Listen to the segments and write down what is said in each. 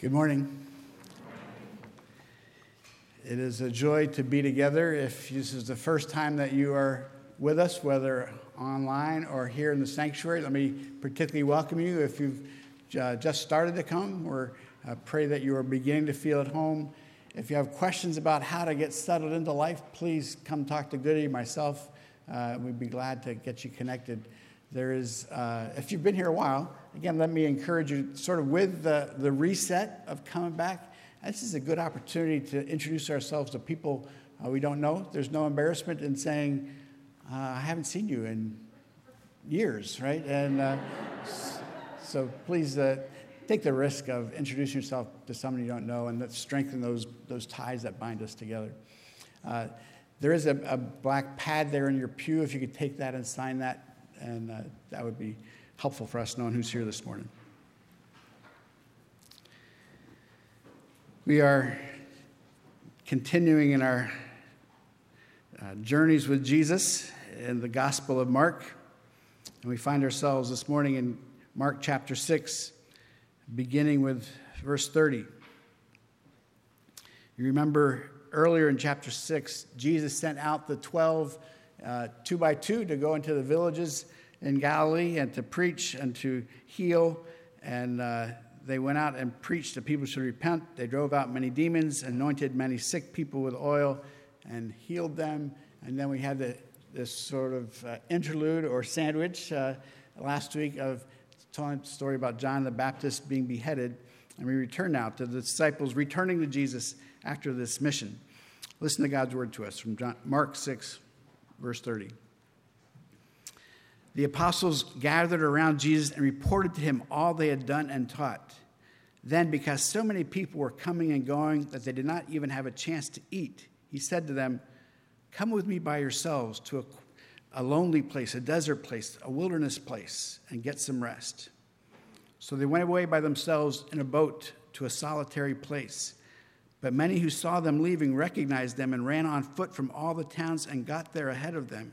Good morning. It is a joy to be together. If this is the first time that you are with us, whether online or here in the sanctuary, let me particularly welcome you. If you've uh, just started to come, or uh, pray that you are beginning to feel at home. If you have questions about how to get settled into life, please come talk to Goody, myself. Uh, we'd be glad to get you connected. There is, uh, if you've been here a while, again, let me encourage you, sort of with the, the reset of coming back, this is a good opportunity to introduce ourselves to people uh, we don't know. There's no embarrassment in saying, uh, I haven't seen you in years, right? And uh, so please uh, take the risk of introducing yourself to someone you don't know and let's strengthen those, those ties that bind us together. Uh, there is a, a black pad there in your pew. If you could take that and sign that and uh, that would be helpful for us knowing who's here this morning. We are continuing in our uh, journeys with Jesus in the Gospel of Mark, and we find ourselves this morning in Mark chapter 6, beginning with verse 30. You remember earlier in chapter 6, Jesus sent out the 12 uh, two by two to go into the villages in Galilee and to preach and to heal. And uh, they went out and preached to people should repent. They drove out many demons, anointed many sick people with oil, and healed them. And then we had the, this sort of uh, interlude or sandwich uh, last week of telling the story about John the Baptist being beheaded. And we return now to the disciples returning to Jesus after this mission. Listen to God's word to us from John, Mark 6, verse 30. The apostles gathered around Jesus and reported to him all they had done and taught. Then, because so many people were coming and going that they did not even have a chance to eat, he said to them, Come with me by yourselves to a, a lonely place, a desert place, a wilderness place, and get some rest. So they went away by themselves in a boat to a solitary place. But many who saw them leaving recognized them and ran on foot from all the towns and got there ahead of them.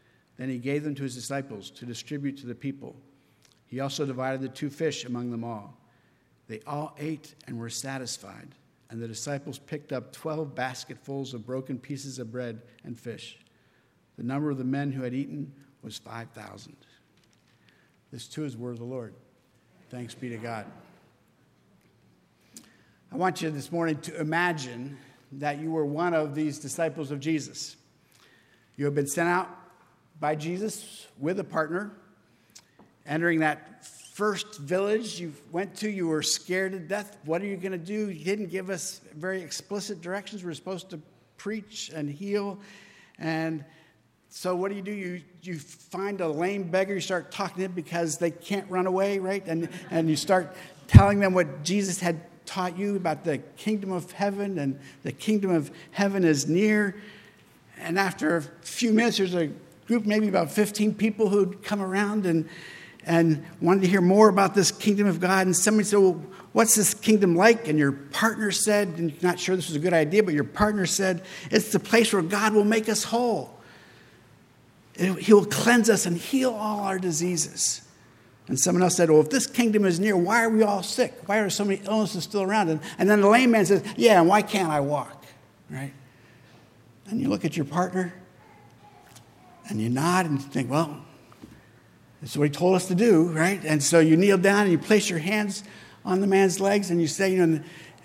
Then he gave them to his disciples to distribute to the people. He also divided the two fish among them all. They all ate and were satisfied, and the disciples picked up 12 basketfuls of broken pieces of bread and fish. The number of the men who had eaten was 5,000. This too is word of the Lord. Thanks be to God. I want you this morning to imagine that you were one of these disciples of Jesus. You have been sent out by Jesus with a partner, entering that first village you went to, you were scared to death. What are you going to do? You didn't give us very explicit directions. We're supposed to preach and heal. And so what do you do? You, you find a lame beggar, you start talking to him because they can't run away, right? And, and you start telling them what Jesus had taught you about the kingdom of heaven, and the kingdom of heaven is near. And after a few minutes, there's a group, maybe about 15 people, who'd come around and, and wanted to hear more about this kingdom of God. And somebody said, Well, what's this kingdom like? And your partner said, and you're not sure this was a good idea, but your partner said, It's the place where God will make us whole. He will cleanse us and heal all our diseases. And someone else said, Well, if this kingdom is near, why are we all sick? Why are so many illnesses still around? And, and then the lame man says, Yeah, and why can't I walk? Right? And you look at your partner and you nod and think, Well, that's what he told us to do, right? And so you kneel down and you place your hands on the man's legs and you say, You know,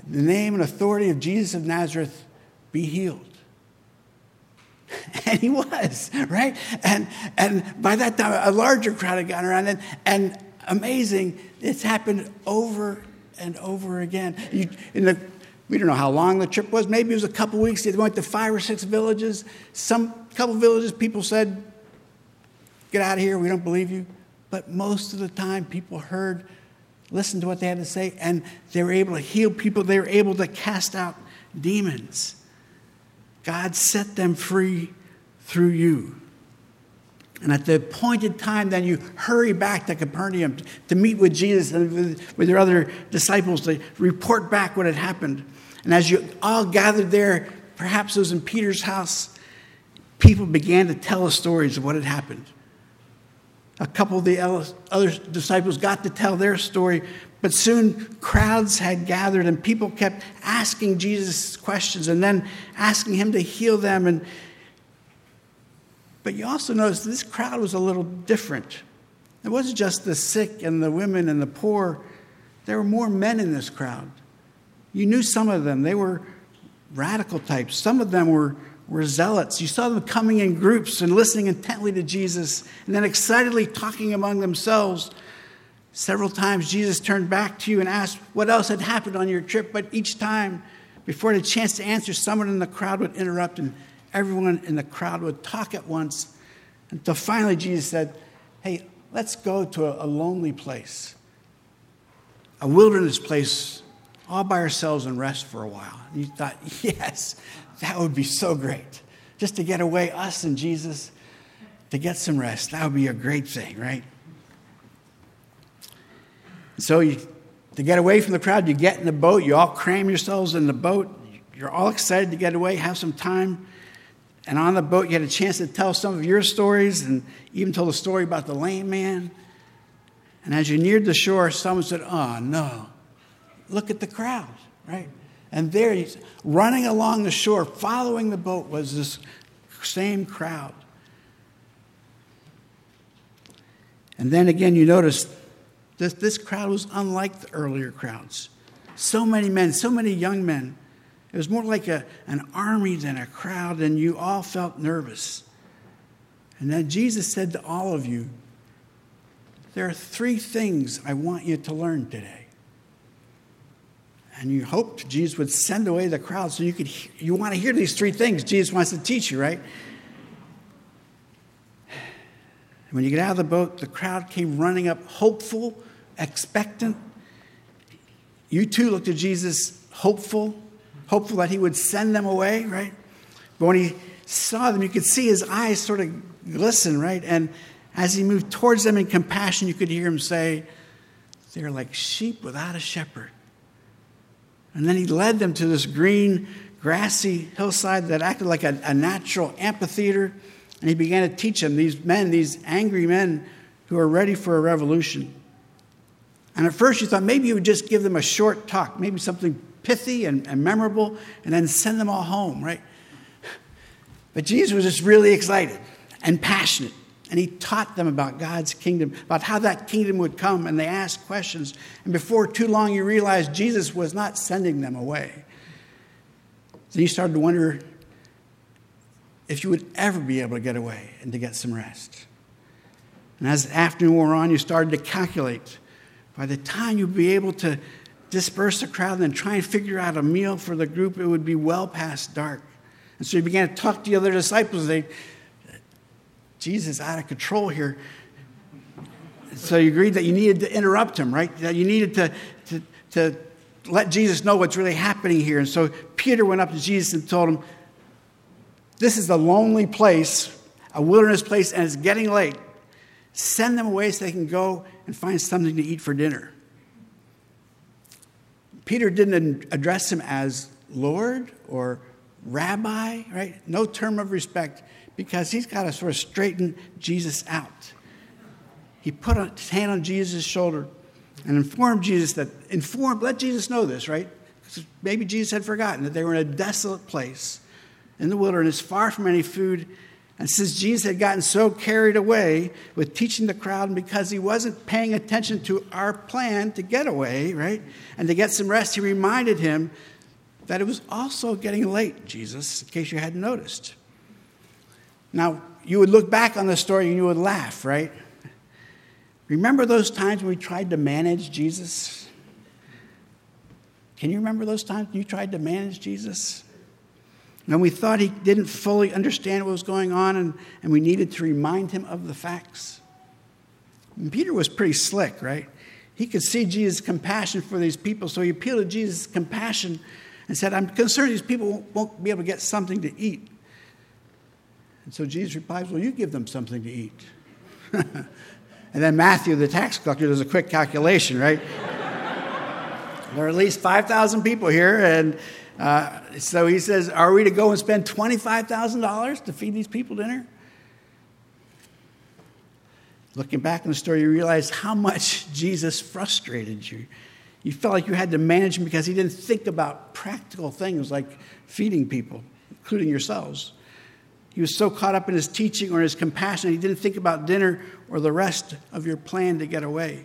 the name and authority of Jesus of Nazareth, be healed. And he was, right? And, and by that time, a larger crowd had gotten around. And, and amazing, it's happened over and over again. You, in the, we don't know how long the trip was. Maybe it was a couple weeks. They went to five or six villages. Some couple villages, people said, Get out of here. We don't believe you. But most of the time, people heard, listened to what they had to say, and they were able to heal people. They were able to cast out demons. God set them free through you. And at the appointed time, then you hurry back to Capernaum to meet with Jesus and with your other disciples to report back what had happened. And as you all gathered there, perhaps it was in Peter's house, people began to tell the stories of what had happened. A couple of the other disciples got to tell their story, but soon crowds had gathered and people kept asking Jesus questions and then asking him to heal them. And, but you also notice this crowd was a little different. It wasn't just the sick and the women and the poor, there were more men in this crowd. You knew some of them, they were radical types. Some of them were, were zealots. You saw them coming in groups and listening intently to Jesus and then excitedly talking among themselves. Several times Jesus turned back to you and asked what else had happened on your trip, but each time, before the chance to answer, someone in the crowd would interrupt and everyone in the crowd would talk at once until finally Jesus said, Hey, let's go to a, a lonely place, a wilderness place, all by ourselves and rest for a while. And you thought, Yes, that would be so great. Just to get away, us and Jesus, to get some rest. That would be a great thing, right? So you, to get away from the crowd, you get in the boat, you all cram yourselves in the boat. You're all excited to get away, have some time. And on the boat, you had a chance to tell some of your stories and even told a story about the lame man. And as you neared the shore, someone said, Oh, no, look at the crowd, right? And there, he's running along the shore, following the boat, was this same crowd. And then again, you notice that this crowd was unlike the earlier crowds. So many men, so many young men. It was more like a, an army than a crowd, and you all felt nervous. And then Jesus said to all of you, There are three things I want you to learn today. And you hoped Jesus would send away the crowd so you could you want to hear these three things Jesus wants to teach you, right? When you get out of the boat, the crowd came running up, hopeful, expectant. You too looked at Jesus, hopeful, hopeful that he would send them away, right? But when he saw them, you could see his eyes sort of glisten, right? And as he moved towards them in compassion, you could hear him say, They're like sheep without a shepherd. And then he led them to this green, grassy hillside that acted like a, a natural amphitheater. And he began to teach them, these men, these angry men who are ready for a revolution. And at first you thought maybe you would just give them a short talk, maybe something pithy and, and memorable, and then send them all home, right? But Jesus was just really excited and passionate. And he taught them about God's kingdom, about how that kingdom would come. And they asked questions. And before too long, you realized Jesus was not sending them away. Then you started to wonder if you would ever be able to get away and to get some rest. And as the afternoon wore on, you started to calculate by the time you'd be able to disperse the crowd and try and figure out a meal for the group, it would be well past dark. And so you began to talk to the other disciples. They, Jesus, out of control here. So you agreed that you needed to interrupt him, right? That you needed to, to, to let Jesus know what's really happening here. And so Peter went up to Jesus and told him, This is a lonely place, a wilderness place, and it's getting late. Send them away so they can go and find something to eat for dinner. Peter didn't address him as Lord or Rabbi, right? No term of respect because he's got to sort of straighten Jesus out. He put his hand on Jesus' shoulder and informed Jesus that, informed, let Jesus know this, right? Maybe Jesus had forgotten that they were in a desolate place in the wilderness, far from any food and since Jesus had gotten so carried away with teaching the crowd, and because he wasn't paying attention to our plan to get away, right, and to get some rest, he reminded him that it was also getting late, Jesus, in case you hadn't noticed. Now, you would look back on the story and you would laugh, right? Remember those times when we tried to manage Jesus? Can you remember those times you tried to manage Jesus? When we thought he didn't fully understand what was going on and, and we needed to remind him of the facts? And Peter was pretty slick, right? He could see Jesus' compassion for these people, so he appealed to Jesus' compassion and said, I'm concerned these people won't be able to get something to eat. And so Jesus replies, Well, you give them something to eat. and then Matthew, the tax collector, does a quick calculation, right? there are at least 5,000 people here, and uh, so he says, Are we to go and spend $25,000 to feed these people dinner? Looking back in the story, you realize how much Jesus frustrated you. You felt like you had to manage him because he didn't think about practical things like feeding people, including yourselves. He was so caught up in his teaching or his compassion, he didn't think about dinner or the rest of your plan to get away.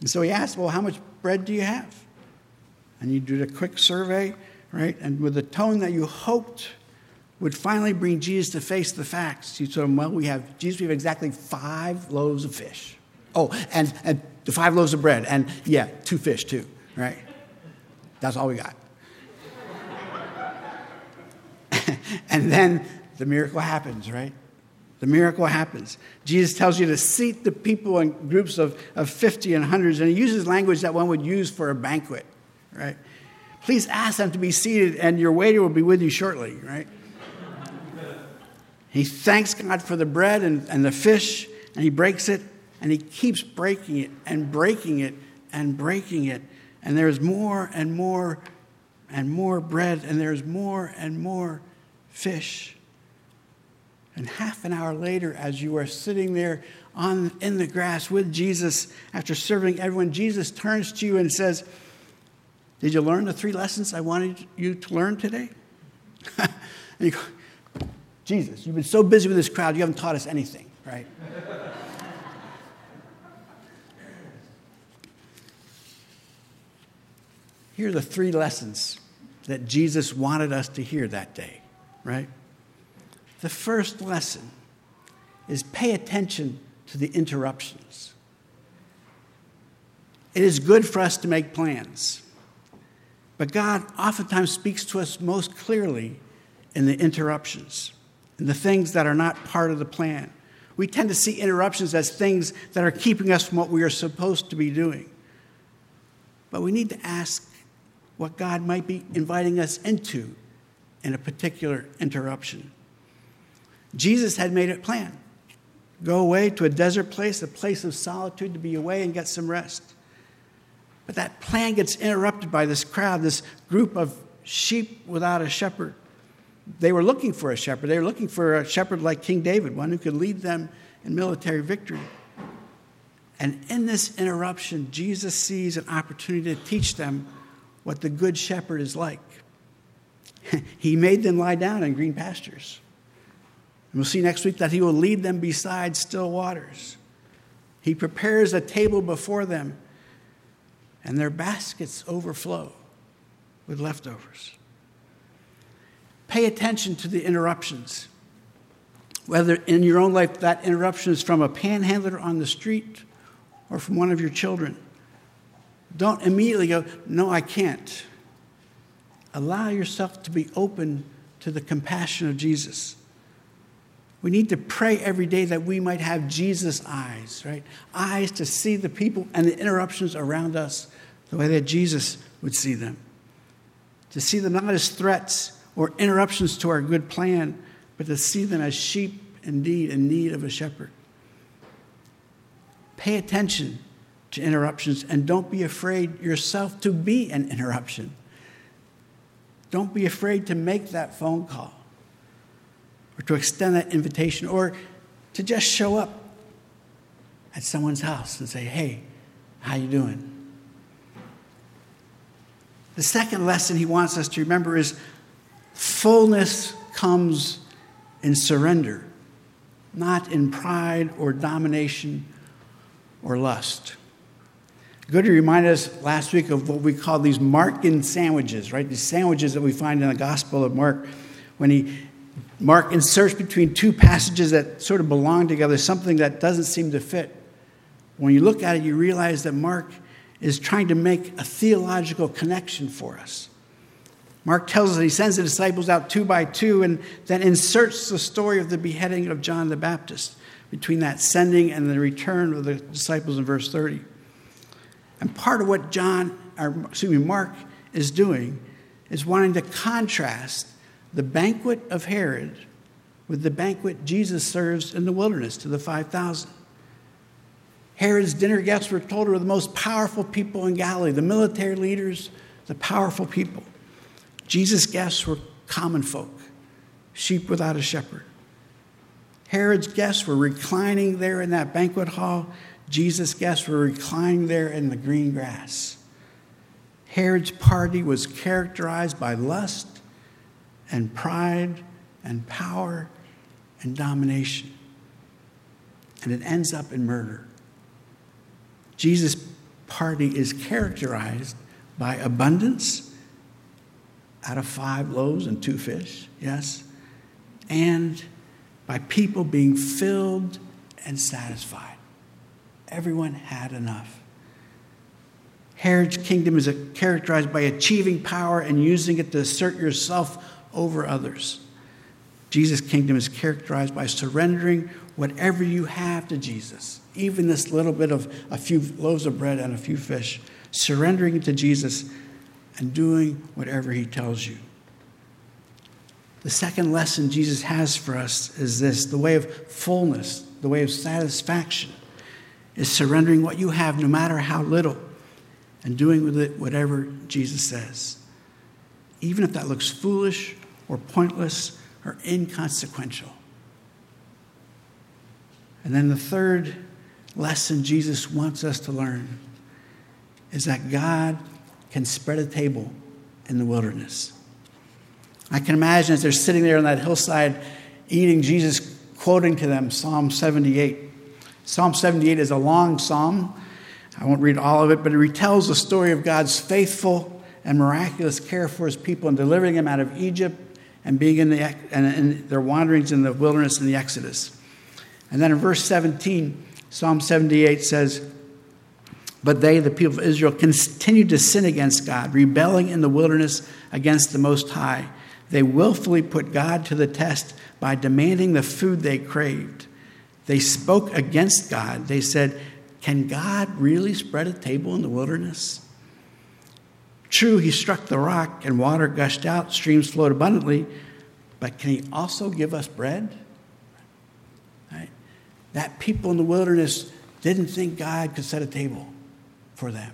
And so he asked, Well, how much bread do you have? And you did a quick survey, right? And with a tone that you hoped would finally bring Jesus to face the facts. You told him, well, we have, Jesus, we have exactly five loaves of fish. Oh, and, and the five loaves of bread. And yeah, two fish too, right? That's all we got. and then the miracle happens, right? The miracle happens. Jesus tells you to seat the people in groups of, of 50 and hundreds, and he uses language that one would use for a banquet, right? Please ask them to be seated, and your waiter will be with you shortly, right? He thanks God for the bread and, and the fish, and he breaks it, and he keeps breaking it and breaking it and breaking it. And there's more and more and more bread, and there's more and more fish. And half an hour later, as you are sitting there on, in the grass with Jesus after serving everyone, Jesus turns to you and says, Did you learn the three lessons I wanted you to learn today? and you go, Jesus, you've been so busy with this crowd, you haven't taught us anything, right? Here are the three lessons that Jesus wanted us to hear that day, right? The first lesson is pay attention to the interruptions. It is good for us to make plans, but God oftentimes speaks to us most clearly in the interruptions in the things that are not part of the plan. We tend to see interruptions as things that are keeping us from what we are supposed to be doing. But we need to ask what God might be inviting us into in a particular interruption. Jesus had made a plan go away to a desert place, a place of solitude, to be away and get some rest. But that plan gets interrupted by this crowd, this group of sheep without a shepherd they were looking for a shepherd. They were looking for a shepherd like King David, one who could lead them in military victory. And in this interruption, Jesus sees an opportunity to teach them what the good shepherd is like. he made them lie down in green pastures. And we'll see next week that he will lead them beside still waters. He prepares a table before them, and their baskets overflow with leftovers. Pay attention to the interruptions. Whether in your own life that interruption is from a panhandler on the street or from one of your children. Don't immediately go, No, I can't. Allow yourself to be open to the compassion of Jesus. We need to pray every day that we might have Jesus' eyes, right? Eyes to see the people and the interruptions around us the way that Jesus would see them. To see them not as threats, or interruptions to our good plan, but to see them as sheep indeed in need of a shepherd. Pay attention to interruptions and don't be afraid yourself to be an interruption. Don't be afraid to make that phone call or to extend that invitation or to just show up at someone's house and say, "Hey, how you doing?" The second lesson he wants us to remember is Fullness comes in surrender, not in pride or domination or lust. Goody reminded us last week of what we call these Markan sandwiches, right? These sandwiches that we find in the Gospel of Mark when he Mark inserts between two passages that sort of belong together something that doesn't seem to fit. When you look at it, you realize that Mark is trying to make a theological connection for us. Mark tells us that he sends the disciples out two by two and then inserts the story of the beheading of John the Baptist between that sending and the return of the disciples in verse 30. And part of what John, or excuse me, Mark is doing is wanting to contrast the banquet of Herod with the banquet Jesus serves in the wilderness to the 5,000. Herod's dinner guests were told were the most powerful people in Galilee, the military leaders, the powerful people. Jesus' guests were common folk, sheep without a shepherd. Herod's guests were reclining there in that banquet hall. Jesus' guests were reclining there in the green grass. Herod's party was characterized by lust and pride and power and domination. And it ends up in murder. Jesus' party is characterized by abundance out of five loaves and two fish, yes, and by people being filled and satisfied. Everyone had enough. Herod's kingdom is characterized by achieving power and using it to assert yourself over others. Jesus' kingdom is characterized by surrendering whatever you have to Jesus, even this little bit of a few loaves of bread and a few fish, surrendering it to Jesus and doing whatever he tells you. The second lesson Jesus has for us is this the way of fullness, the way of satisfaction, is surrendering what you have, no matter how little, and doing with it whatever Jesus says. Even if that looks foolish or pointless or inconsequential. And then the third lesson Jesus wants us to learn is that God can spread a table in the wilderness. I can imagine as they're sitting there on that hillside eating, Jesus quoting to them Psalm 78. Psalm 78 is a long psalm. I won't read all of it, but it retells the story of God's faithful and miraculous care for his people and delivering them out of Egypt and being in, the, and in their wanderings in the wilderness in the Exodus. And then in verse 17, Psalm 78 says, But they, the people of Israel, continued to sin against God, rebelling in the wilderness against the Most High. They willfully put God to the test by demanding the food they craved. They spoke against God. They said, Can God really spread a table in the wilderness? True, he struck the rock and water gushed out, streams flowed abundantly, but can he also give us bread? Right? That people in the wilderness didn't think God could set a table for them.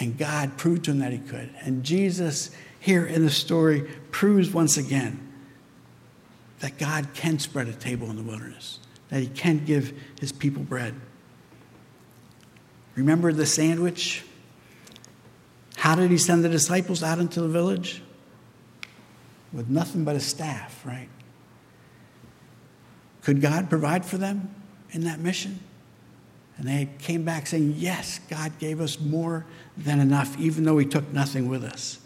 And God proved to them that he could. And Jesus, here in the story, proves once again that God can spread a table in the wilderness, that he can give his people bread. Remember the sandwich? How did he send the disciples out into the village? With nothing but a staff, right? Could God provide for them in that mission? And they came back saying, Yes, God gave us more than enough, even though He took nothing with us.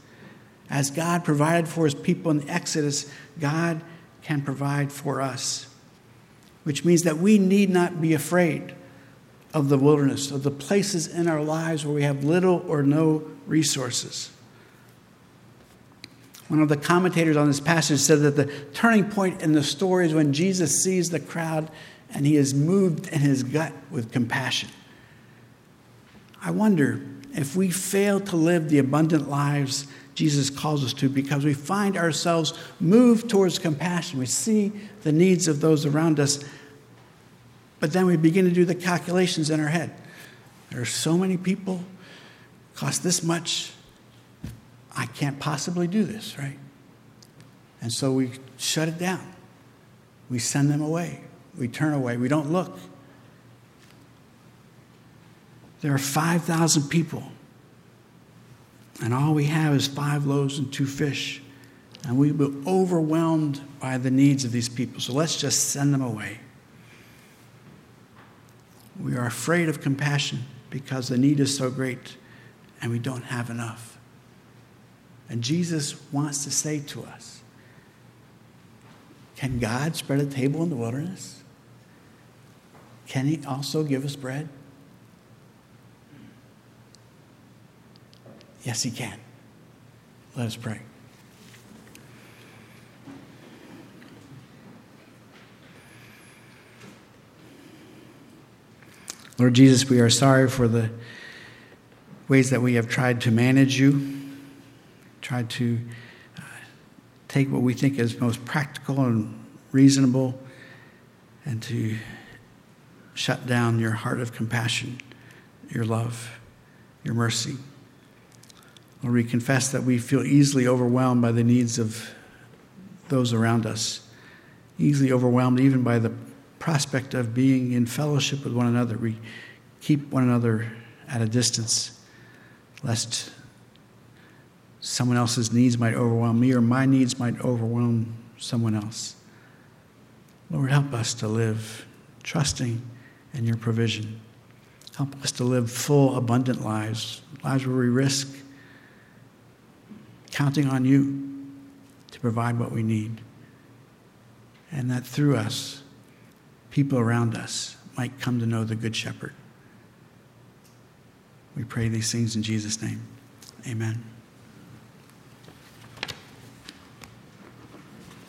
As God provided for His people in the Exodus, God can provide for us, which means that we need not be afraid of the wilderness, of the places in our lives where we have little or no resources. One of the commentators on this passage said that the turning point in the story is when Jesus sees the crowd and he is moved in his gut with compassion. I wonder if we fail to live the abundant lives Jesus calls us to because we find ourselves moved towards compassion. We see the needs of those around us but then we begin to do the calculations in our head. There are so many people, cost this much. I can't possibly do this, right? And so we shut it down. We send them away. We turn away. We don't look. There are 5,000 people, and all we have is five loaves and two fish. And we be overwhelmed by the needs of these people. So let's just send them away. We are afraid of compassion because the need is so great and we don't have enough. And Jesus wants to say to us Can God spread a table in the wilderness? Can He also give us bread? Yes, He can. Let us pray. Lord Jesus, we are sorry for the ways that we have tried to manage you, tried to uh, take what we think is most practical and reasonable, and to shut down your heart of compassion, your love, your mercy. Lord, we confess that we feel easily overwhelmed by the needs of those around us, easily overwhelmed even by the prospect of being in fellowship with one another. We keep one another at a distance, lest someone else's needs might overwhelm me or my needs might overwhelm someone else. Lord, help us to live trusting in your provision. Help us to live full, abundant lives, lives where we risk counting on you to provide what we need. And that through us, people around us might come to know the Good Shepherd. We pray these things in Jesus' name. Amen.